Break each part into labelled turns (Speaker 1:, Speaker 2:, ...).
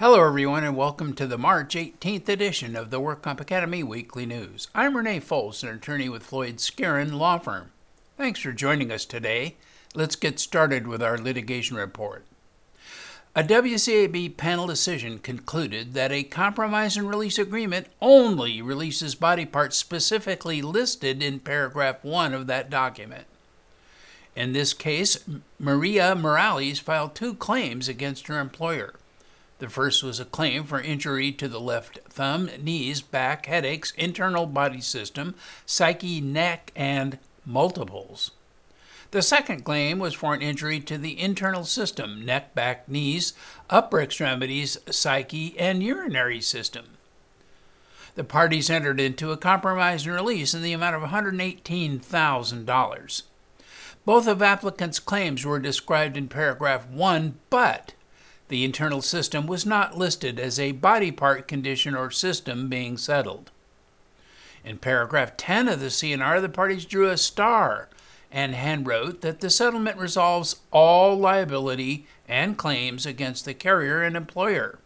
Speaker 1: Hello, everyone, and welcome to the March 18th edition of the WorkComp Academy Weekly News. I'm Renee Fols, an attorney with Floyd Skeren Law Firm. Thanks for joining us today. Let's get started with our litigation report. A WCAB panel decision concluded that a compromise and release agreement only releases body parts specifically listed in paragraph 1 of that document. In this case, Maria Morales filed two claims against her employer. The first was a claim for injury to the left thumb, knees, back, headaches, internal body system, psyche, neck, and multiples. The second claim was for an injury to the internal system neck, back, knees, upper extremities, psyche, and urinary system. The parties entered into a compromise and release in the amount of $118,000. Both of applicants' claims were described in paragraph 1, but the internal system was not listed as a body part condition or system being settled. In paragraph 10 of the C&R, the parties drew a star and handwrote that the settlement resolves all liability and claims against the carrier and employer.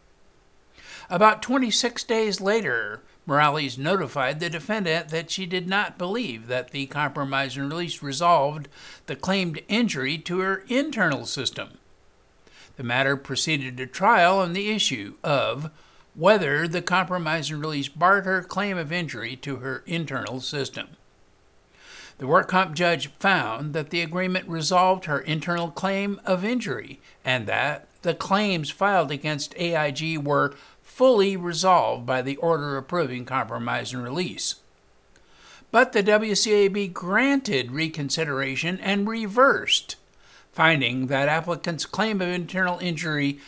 Speaker 1: About 26 days later, Morales notified the defendant that she did not believe that the compromise and release resolved the claimed injury to her internal system. The matter proceeded to trial on the issue of whether the compromise and release barred her claim of injury to her internal system. The work comp judge found that the agreement resolved her internal claim of injury and that the claims filed against AIG were fully resolved by the order approving compromise and release. But the WCAB granted reconsideration and reversed, finding that applicant's claim of internal injury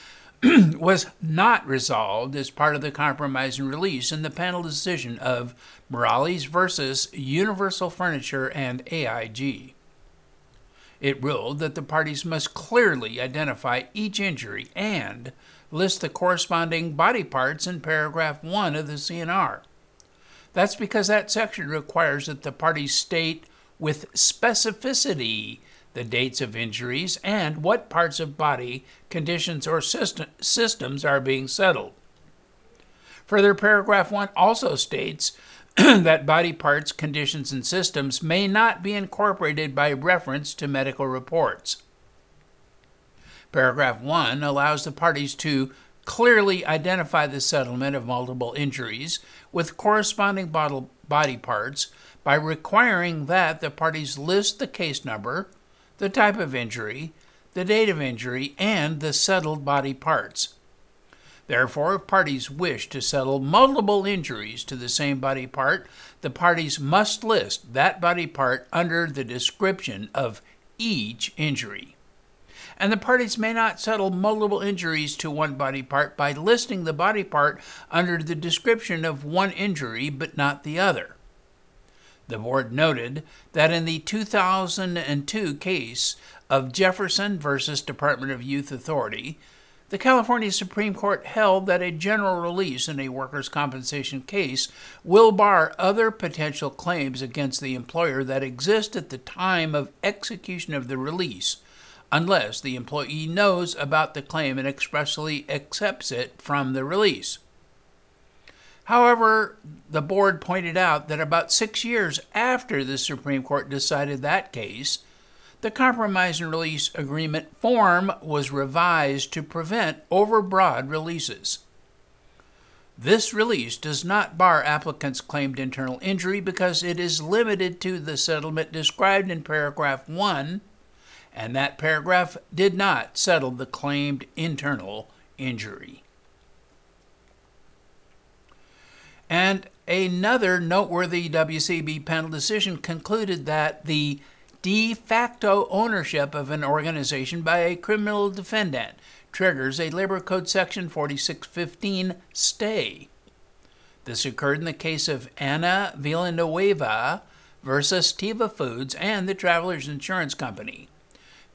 Speaker 1: was not resolved as part of the compromise and release in the panel decision of Morales versus Universal Furniture and AIG. It ruled that the parties must clearly identify each injury and list the corresponding body parts in paragraph 1 of the C&R. That's because that section requires that the parties state with specificity the dates of injuries and what parts of body, conditions, or system, systems are being settled. Further, paragraph 1 also states that body parts, conditions, and systems may not be incorporated by reference to medical reports. Paragraph 1 allows the parties to clearly identify the settlement of multiple injuries with corresponding body parts by requiring that the parties list the case number, the type of injury, the date of injury, and the settled body parts. Therefore, if parties wish to settle multiple injuries to the same body part, the parties must list that body part under the description of each injury and the parties may not settle multiple injuries to one body part by listing the body part under the description of one injury but not the other. The board noted that in the 2002 case of Jefferson versus Department of Youth Authority, the California Supreme Court held that a general release in a workers' compensation case will bar other potential claims against the employer that exist at the time of execution of the release unless the employee knows about the claim and expressly accepts it from the release. However, the board pointed out that about six years after the Supreme Court decided that case, the compromise and release agreement form was revised to prevent overbroad releases. This release does not bar applicants' claimed internal injury because it is limited to the settlement described in paragraph 1 and that paragraph did not settle the claimed internal injury. And another noteworthy WCB panel decision concluded that the de facto ownership of an organization by a criminal defendant triggers a Labor Code Section 4615 stay. This occurred in the case of Ana Villanueva versus Tiva Foods and the Travelers Insurance Company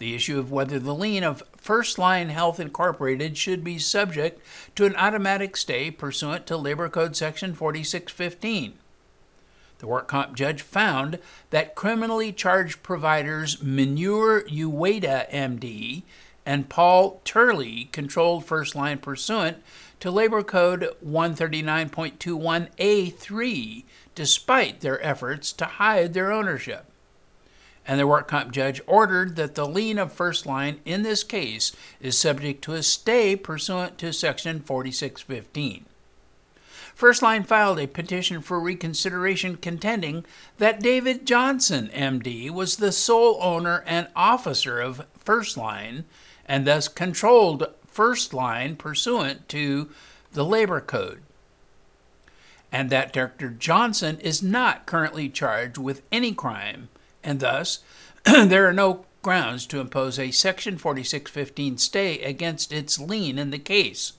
Speaker 1: the issue of whether the lien of First Line Health Incorporated should be subject to an automatic stay pursuant to Labor Code Section 4615. The work comp judge found that criminally charged providers Munir Uwaydah MD and Paul Turley controlled First Line pursuant to Labor Code 139.21A3 despite their efforts to hide their ownership. And the work comp judge ordered that the lien of First Line in this case is subject to a stay pursuant to Section 4615. First Line filed a petition for reconsideration contending that David Johnson, MD, was the sole owner and officer of First Line and thus controlled First Line pursuant to the Labor Code. And that Dr. Johnson is not currently charged with any crime, and thus there are no grounds to impose a Section 4615 stay against its lien in the case.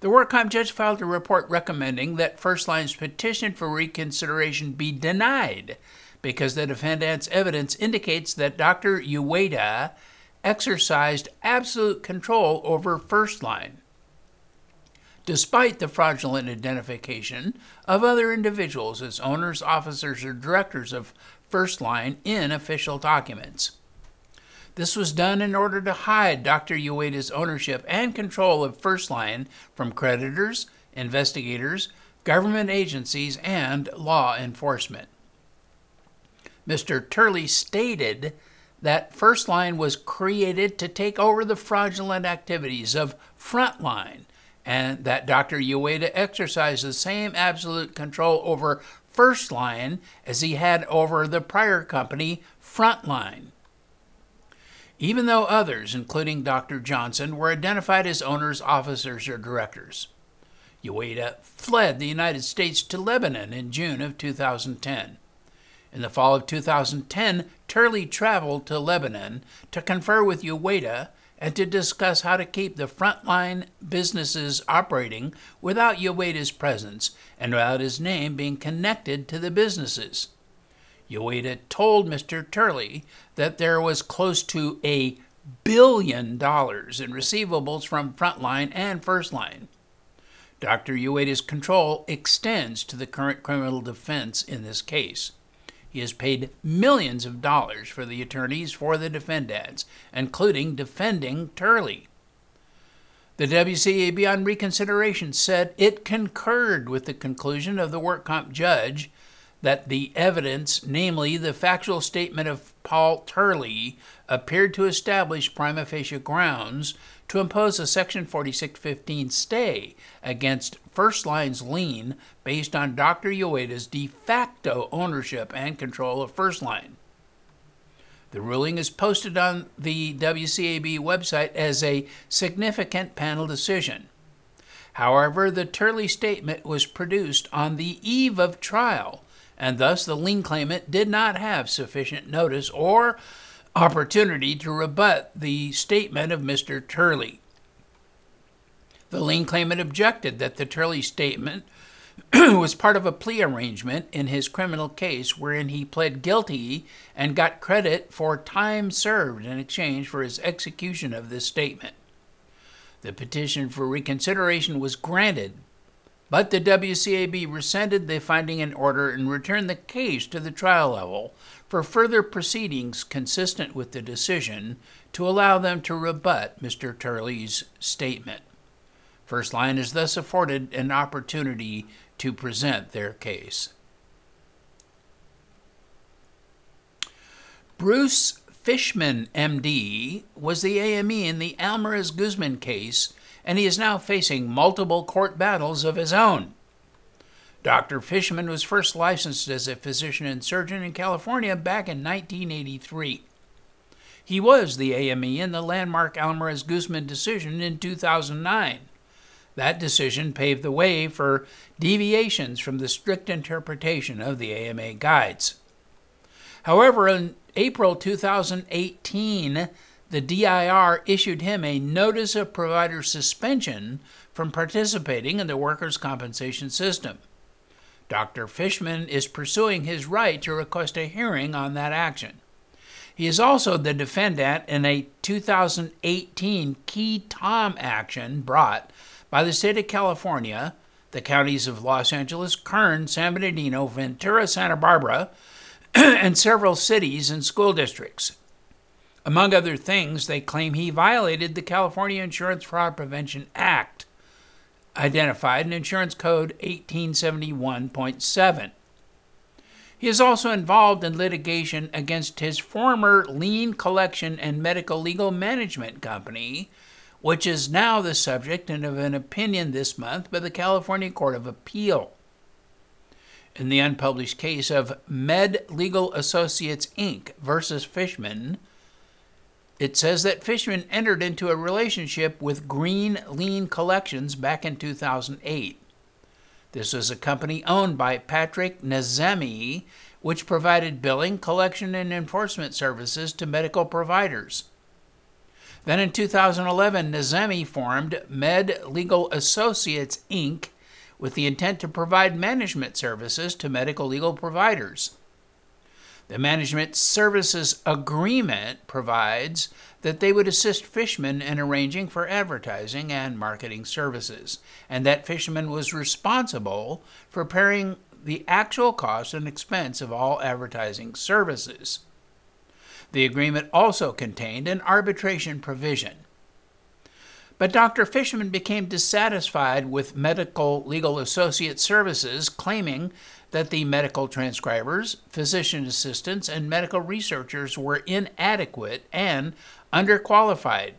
Speaker 1: The work comp judge filed a report recommending that First Line's petition for reconsideration be denied because the defendant's evidence indicates that Dr. Uwaydah exercised absolute control over First Line, despite the fraudulent identification of other individuals as owners, officers, or directors of First Line in official documents. This was done in order to hide Dr. Uwaydah's ownership and control of First Line from creditors, investigators, government agencies, and law enforcement. Mr. Turley stated that First Line was created to take over the fraudulent activities of Frontline, and that Dr. Uwaydah exercised the same absolute control over First Line as he had over the prior company, Frontline even though others, including Dr. Johnson, were identified as owners, officers, or directors. Uwaydah fled the United States to Lebanon in June of 2010. In the fall of 2010, Turley traveled to Lebanon to confer with Uwaydah and to discuss how to keep the frontline businesses operating without Uwaydah's presence and without his name being connected to the businesses. Uwaydah told Mr. Turley that there was close to a billion dollars in receivables from Frontline and First Line. Dr. Uwaydah's control extends to the current criminal defense in this case. He has paid millions of dollars for the attorneys for the defendants, including defending Turley. The WCAB on reconsideration said it concurred with the conclusion of the work comp judge that the evidence, namely the factual statement of Paul Turley, appeared to establish prima facie grounds to impose a Section 4615 stay against First Line's lien based on Dr. Uwaydah's de facto ownership and control of First Line. The ruling is posted on the WCAB website as a significant panel decision. However, the Turley statement was produced on the eve of trial and thus the lien claimant did not have sufficient notice or opportunity to rebut the statement of Mr. Turley. The lien claimant objected that the Turley statement was part of a plea arrangement in his criminal case wherein he pled guilty and got credit for time served in exchange for his execution of this statement. The petition for reconsideration was granted but the WCAB rescinded the finding and order and returned the case to the trial level for further proceedings consistent with the decision to allow them to rebut Mr. Turley's statement. First Line is thus afforded an opportunity to present their case. Bruce Fishman, MD, was the AME in the Almaraz Guzman case and he is now facing multiple court battles of his own. Dr. Fishman was first licensed as a physician and surgeon in California back in 1983. He was the AME in the landmark Almaraz Guzman decision in 2009. That decision paved the way for deviations from the strict interpretation of the AMA guides. However, in April 2018, the DIR issued him a notice of provider suspension from participating in the workers' compensation system. Dr. Fishman is pursuing his right to request a hearing on that action. He is also the defendant in a 2018 qui tam action brought by the state of California, the counties of Los Angeles, Kern, San Bernardino, Ventura, Santa Barbara, and several cities and school districts. Among other things, they claim he violated the California Insurance Fraud Prevention Act. identified in Insurance Code 1871.7. He is also involved in litigation against his former lien collection and medical legal management company, which is now the subject of an opinion this month by the California Court of Appeal. In the unpublished case of Med Legal Associates Inc. versus Fishman, it says that Fishman entered into a relationship with Green Lien Collections back in 2008. This was a company owned by Patrick Nazemi, which provided billing, collection, and enforcement services to medical providers. Then in 2011, Nazemi formed Med Legal Associates, Inc., with the intent to provide management services to medical legal providers. The management services agreement provides that they would assist Fishman in arranging for advertising and marketing services, and that Fishman was responsible for paying the actual cost and expense of all advertising services. The agreement also contained an arbitration provision. But Dr. Fishman became dissatisfied with Medical Legal Associate Services, claiming that the medical transcribers, physician assistants, and medical researchers were inadequate and underqualified.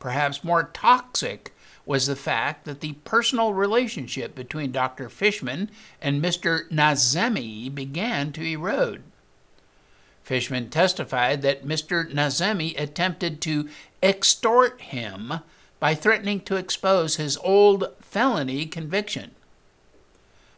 Speaker 1: Perhaps more toxic was the fact that the personal relationship between Dr. Fishman and Mr. Nazemi began to erode. Fishman testified that Mr. Nazemi attempted to extort him by threatening to expose his old felony conviction.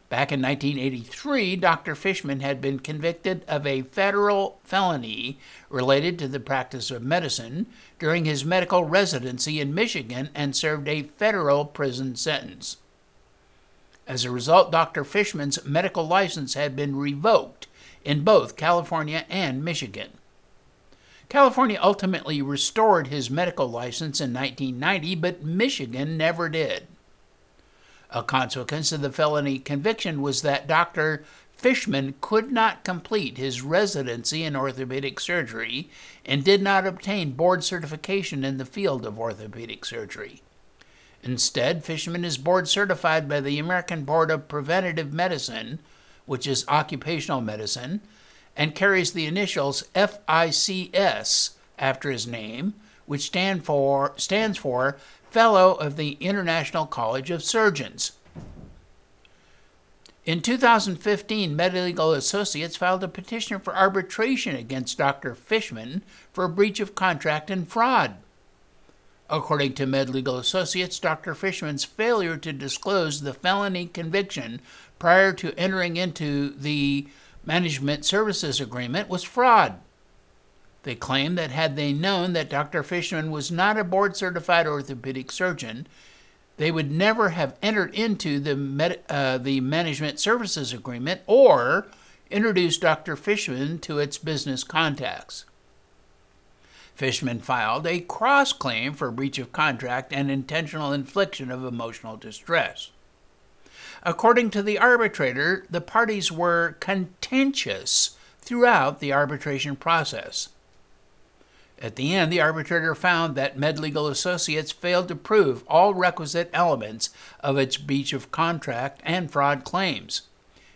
Speaker 1: Back in 1983, Dr. Fishman had been convicted of a federal felony related to the practice of medicine during his medical residency in Michigan and served a federal prison sentence. As a result, Dr. Fishman's medical license had been revoked in both California and Michigan. California ultimately restored his medical license in 1990, but Michigan never did. A consequence of the felony conviction was that Dr. Fishman could not complete his residency in orthopedic surgery and did not obtain board certification in the field of orthopedic surgery. Instead, Fishman is board certified by the American Board of Preventive Medicine, which is occupational medicine, and carries the initials FICS after his name, which stand for, stands for Fellow of the International College of Surgeons. In 2015, MedLegal Associates filed a petition for arbitration against Dr. Fishman for breach of contract and fraud. According to MedLegal Associates, Dr. Fishman's failure to disclose the felony conviction prior to entering into the management services agreement was fraud. They claim that had they known that Dr. Fishman was not a board certified orthopedic surgeon, they would never have entered into the, med- uh, the management services agreement or introduced Dr. Fishman to its business contacts. Fishman filed a cross claim for breach of contract and intentional infliction of emotional distress. According to the arbitrator, the parties were contentious throughout the arbitration process. At the end, the arbitrator found that MedLegal Associates failed to prove all requisite elements of its breach of contract and fraud claims,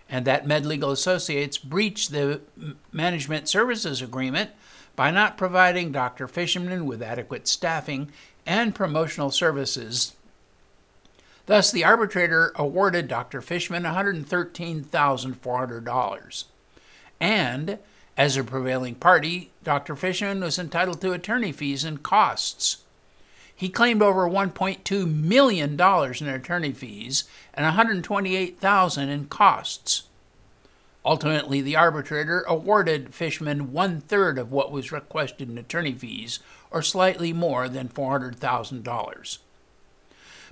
Speaker 1: and that MedLegal Associates breached the management services agreement by not providing Dr. Fishman with adequate staffing and promotional services. Thus, the arbitrator awarded Dr. Fishman $113,400 and as a prevailing party, Dr. Fishman was entitled to attorney fees and costs. He claimed over $1.2 million in attorney fees and $128,000 in costs. Ultimately, the arbitrator awarded Fishman one third of what was requested in attorney fees, or slightly more than $400,000.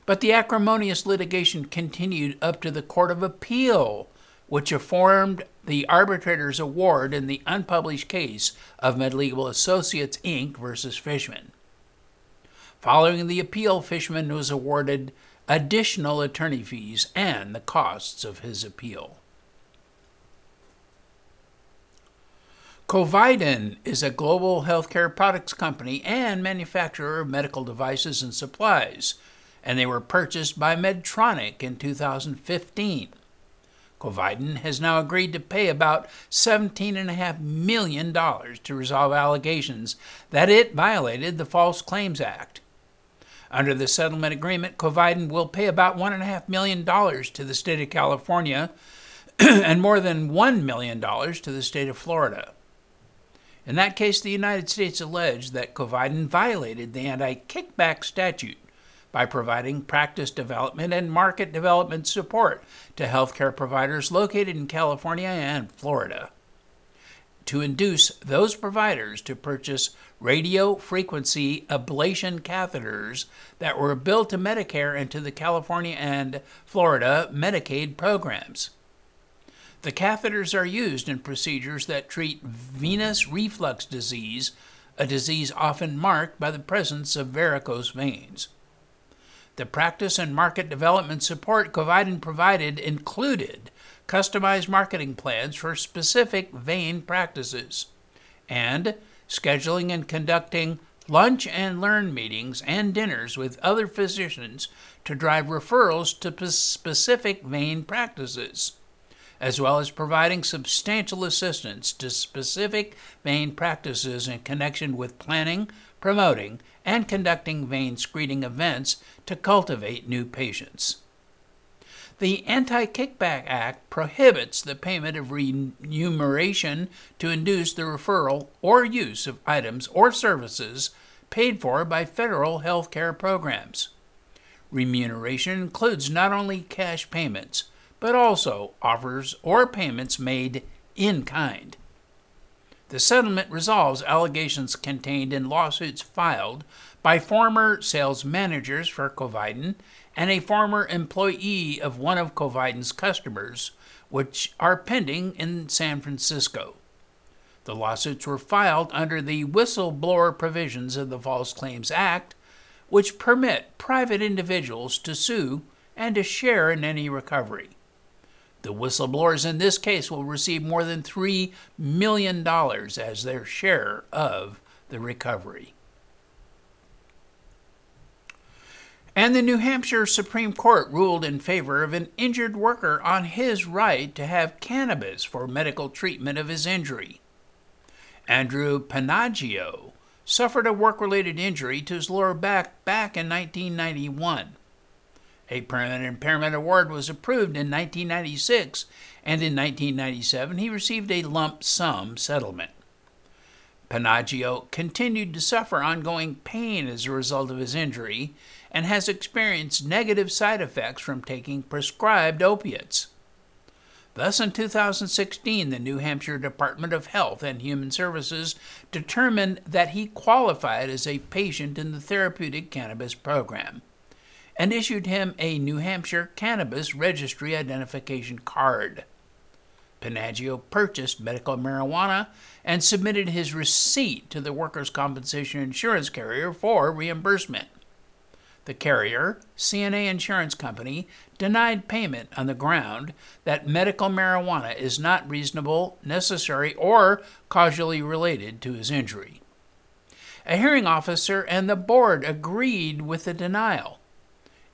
Speaker 1: But the acrimonious litigation continued up to the Court of Appeal, which affirmed the arbitrator's award in the unpublished case of MedLegal Associates Inc. versus Fishman. Following the appeal, Fishman was awarded additional attorney fees and the costs of his appeal. Covidien is a global healthcare products company and manufacturer of medical devices and supplies, and they were purchased by Medtronic in 2015. Covidien has now agreed to pay about $17.5 million to resolve allegations that it violated the False Claims Act. Under the settlement agreement, Covidien will pay about $1.5 million to the state of California and more than $1 million to the state of Florida. In that case, the United States alleged that Covidien violated the anti kickback statute by providing practice development and market development support to healthcare providers located in California and Florida to induce those providers to purchase radio frequency ablation catheters that were billed to Medicare and to the California and Florida Medicaid programs. The catheters are used in procedures that treat venous reflux disease, a disease often marked by the presence of varicose veins. The practice and market development support Covidien provided included customized marketing plans for specific vein practices and scheduling and conducting lunch and learn meetings and dinners with other physicians to drive referrals to specific vein practices, as well as providing substantial assistance to specific vein practices in connection with planning, promoting, and conducting vein screening events to cultivate new patients. The Anti Kickback Act prohibits the payment of remuneration to induce the referral or use of items or services paid for by federal health care programs. Remuneration includes not only cash payments, but also offers or payments made in kind. The settlement resolves allegations contained in lawsuits filed by former sales managers for Covidien and a former employee of one of Covidien's customers, which are pending in San Francisco. The lawsuits were filed under the whistleblower provisions of the False Claims Act, which permit private individuals to sue and to share in any recovery. The whistleblowers in this case will receive more than $3 million as their share of the recovery. And the New Hampshire Supreme Court ruled in favor of an injured worker on his right to have cannabis for medical treatment of his injury. Andrew Panaggio suffered a work related injury to his lower back back in 1991. A permanent impairment award was approved in 1996, and in 1997 he received a lump sum settlement. Panaggio continued to suffer ongoing pain as a result of his injury and has experienced negative side effects from taking prescribed opiates. Thus, in 2016, the New Hampshire Department of Health and Human Services determined that he qualified as a patient in the therapeutic cannabis program and issued him a New Hampshire Cannabis Registry Identification Card. Panaggio purchased medical marijuana and submitted his receipt to the workers' compensation insurance carrier for reimbursement. The carrier, CNA Insurance Company, denied payment on the ground that medical marijuana is not reasonable, necessary, or causally related to his injury. A hearing officer and the board agreed with the denial.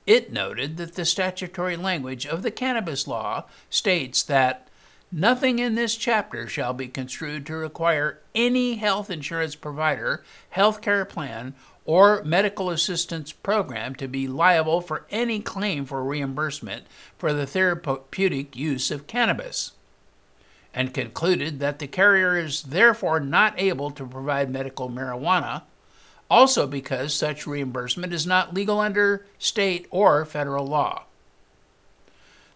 Speaker 1: It noted that the statutory language of the cannabis law states that nothing in this chapter shall be construed to require any health insurance provider, health care plan, or medical assistance program to be liable for any claim for reimbursement for the therapeutic use of cannabis, and concluded that the carrier is therefore not able to provide medical marijuana also because such reimbursement is not legal under state or federal law.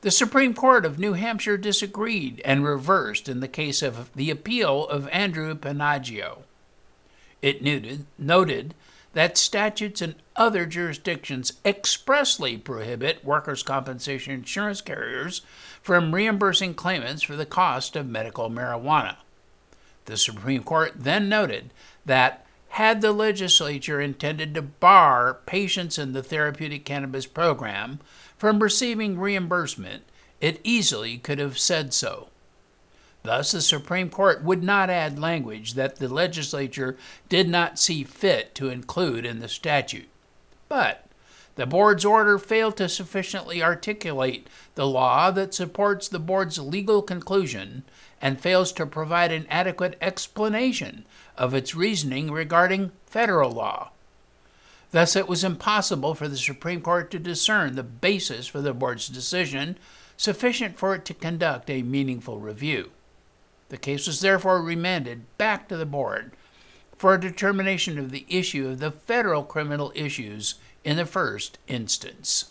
Speaker 1: The Supreme Court of New Hampshire disagreed and reversed in the case of the appeal of Andrew Panaggio. It noted, noted that statutes in other jurisdictions expressly prohibit workers' compensation insurance carriers from reimbursing claimants for the cost of medical marijuana. The Supreme Court then noted that had the legislature intended to bar patients in the therapeutic cannabis program from receiving reimbursement, it easily could have said so. Thus, the Supreme Court would not add language that the legislature did not see fit to include in the statute. But The board's order failed to sufficiently articulate the law that supports the board's legal conclusion and fails to provide an adequate explanation of its reasoning regarding federal law. Thus, it was impossible for the Supreme Court to discern the basis for the board's decision sufficient for it to conduct a meaningful review. The case was therefore remanded back to the board for a determination of the issue of the federal criminal issues in the first instance.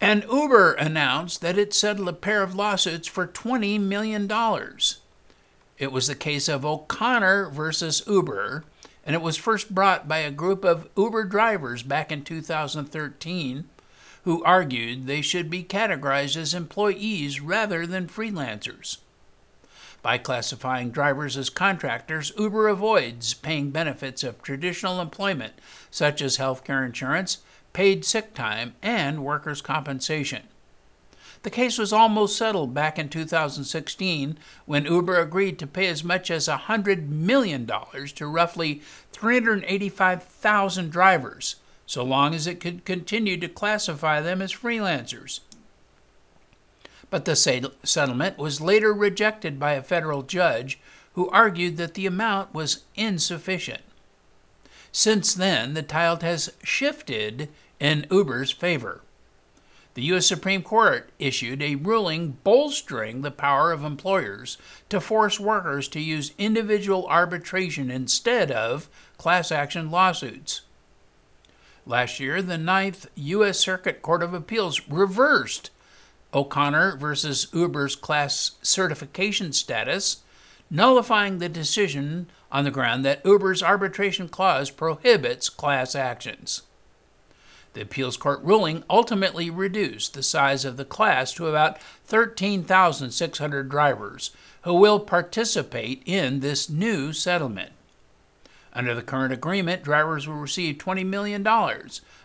Speaker 1: And Uber announced that it settled a pair of lawsuits for $20 million. It was the case of O'Connor versus Uber, and it was first brought by a group of Uber drivers back in 2013 who argued they should be categorized as employees rather than freelancers. By classifying drivers as contractors, Uber avoids paying benefits of traditional employment, such as health care insurance, paid sick time, and workers' compensation. The case was almost settled back in 2016 when Uber agreed to pay as much as $100 million to roughly 385,000 drivers, so long as it could continue to classify them as freelancers. But the settlement was later rejected by a federal judge who argued that the amount was insufficient. Since then, the tide has shifted in Uber's favor. The U.S. Supreme Court issued a ruling bolstering the power of employers to force workers to use individual arbitration instead of class action lawsuits. Last year, the Ninth U.S. Circuit Court of Appeals reversed O'Connor versus Uber's class certification status, nullifying the decision on the ground that Uber's arbitration clause prohibits class actions. The appeals court ruling ultimately reduced the size of the class to about 13,600 drivers who will participate in this new settlement. Under the current agreement, drivers will receive $20 million,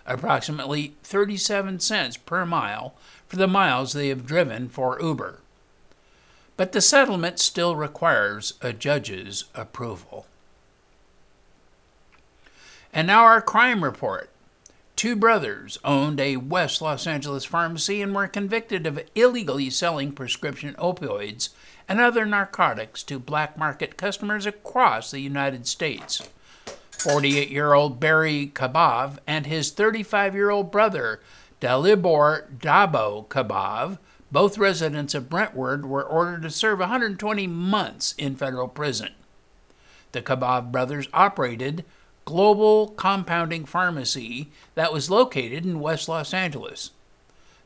Speaker 1: approximately 37 cents per mile, for the miles they have driven for Uber. But the settlement still requires a judge's approval. And now our crime report. Two brothers owned a West Los Angeles pharmacy and were convicted of illegally selling prescription opioids and other narcotics to black market customers across the United States. 48 year old Barry Kabov and his 35 year old brother Dalibor Dabo Kabov, both residents of Brentwood, were ordered to serve 120 months in federal prison. The Kabov brothers operated Global Compounding Pharmacy that was located in West Los Angeles.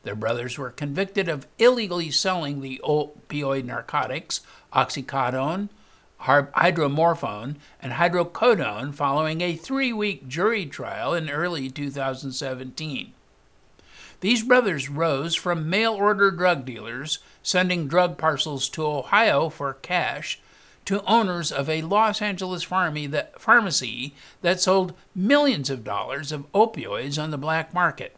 Speaker 1: Their brothers were convicted of illegally selling the opioid narcotics oxycodone, hydromorphone, and hydrocodone following a three week jury trial in early 2017. These brothers rose from mail order drug dealers sending drug parcels to Ohio for cash to owners of a Los Angeles pharmacy that sold millions of dollars of opioids on the black market.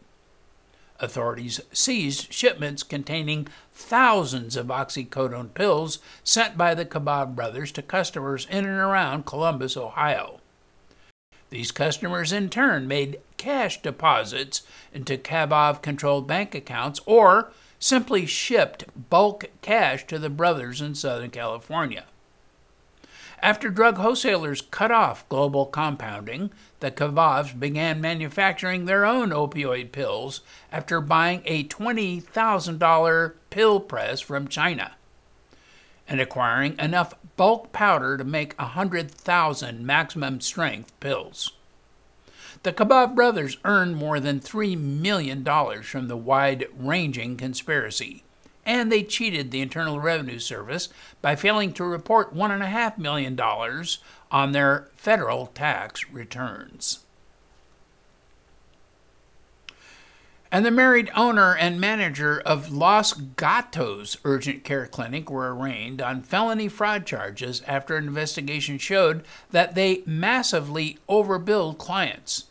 Speaker 1: Authorities seized shipments containing thousands of oxycodone pills sent by the Kabov brothers to customers in and around Columbus, Ohio. These customers in turn made cash deposits into Kabov controlled bank accounts or simply shipped bulk cash to the brothers in Southern California. After drug wholesalers cut off global compounding, the Kabovs began manufacturing their own opioid pills after buying a $20,000 pill press from China and acquiring enough bulk powder to make 100,000 maximum strength pills. The Kabov brothers earned more than $3 million from the wide ranging conspiracy and they cheated the Internal Revenue Service by failing to report $1.5 million on their federal tax returns. And the married owner and manager of Los Gatos Urgent Care Clinic were arraigned on felony fraud charges after an investigation showed that they massively overbilled clients.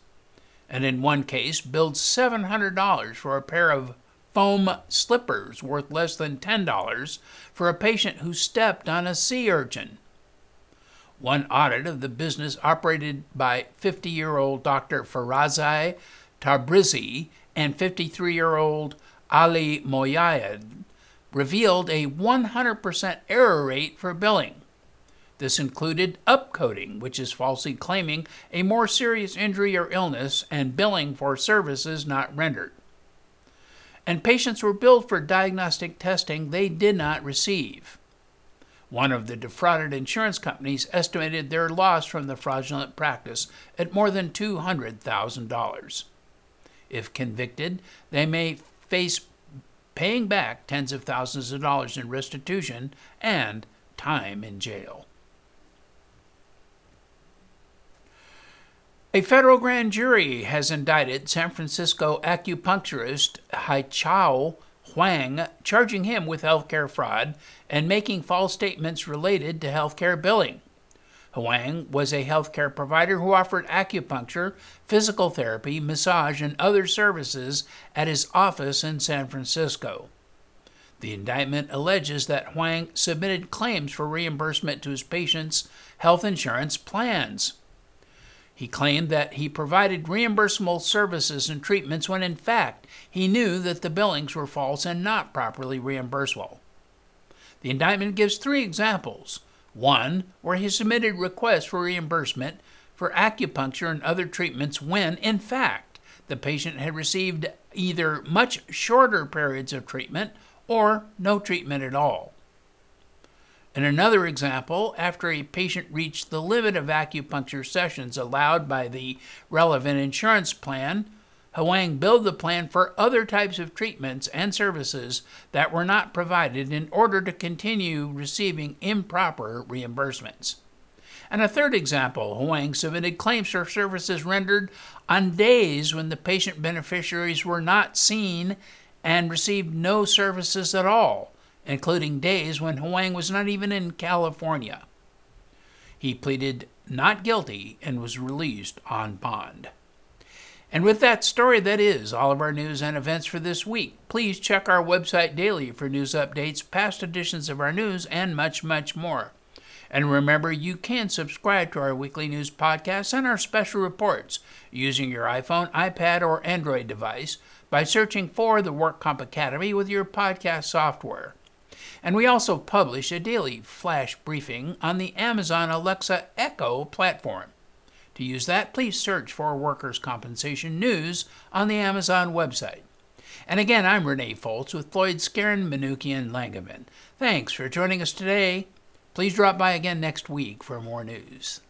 Speaker 1: And in one case, billed $700 for a pair of foam slippers worth less than $10 for a patient who stepped on a sea urchin. One audit of the business operated by 50 year old Dr. Farazai Tabrizi and 53 year old Ali Moyayed revealed a 100% error rate for billing. This included upcoding, which is falsely claiming a more serious injury or illness and billing for services not rendered. And patients were billed for diagnostic testing they did not receive. One of the defrauded insurance companies estimated their loss from the fraudulent practice at more than $200,000. If convicted, they may face paying back tens of thousands of dollars in restitution and time in jail. A federal grand jury has indicted San Francisco acupuncturist Haichao Huang, charging him with healthcare fraud and making false statements related to healthcare billing. Huang was a healthcare provider who offered acupuncture, physical therapy, massage, and other services at his office in San Francisco. The indictment alleges that Huang submitted claims for reimbursement to his patients' health insurance plans. He claimed that he provided reimbursable services and treatments when in fact he knew that the billings were false and not properly reimbursable. The indictment gives three examples one, where he submitted requests for reimbursement for acupuncture and other treatments when, in fact, the patient had received either much shorter periods of treatment or no treatment at all. In another example, after a patient reached the limit of acupuncture sessions allowed by the relevant insurance plan, Huang billed the plan for other types of treatments and services that were not provided in order to continue receiving improper reimbursements. And a third example, Huang submitted claims for services rendered on days when the patient beneficiaries were not seen and received no services at all, including days when Huang was not even in California. He pleaded not guilty and was released on bond. And with that story, that is all of our news and events for this week. Please check our website daily for news updates, past editions of our news, and much, much more. And remember, you can subscribe to our weekly news podcasts and our special reports using your iPhone, iPad, or Android device by searching for the WorkComp Academy with your podcast software. And we also publish a daily flash briefing on the Amazon Alexa Echo platform. To use that, please search for Workers' Compensation News on the Amazon website. And again, I'm Renee Foltz with Floyd Skeren, Manukian, Langevin. Thanks for joining us today. Please drop by again next week for more news.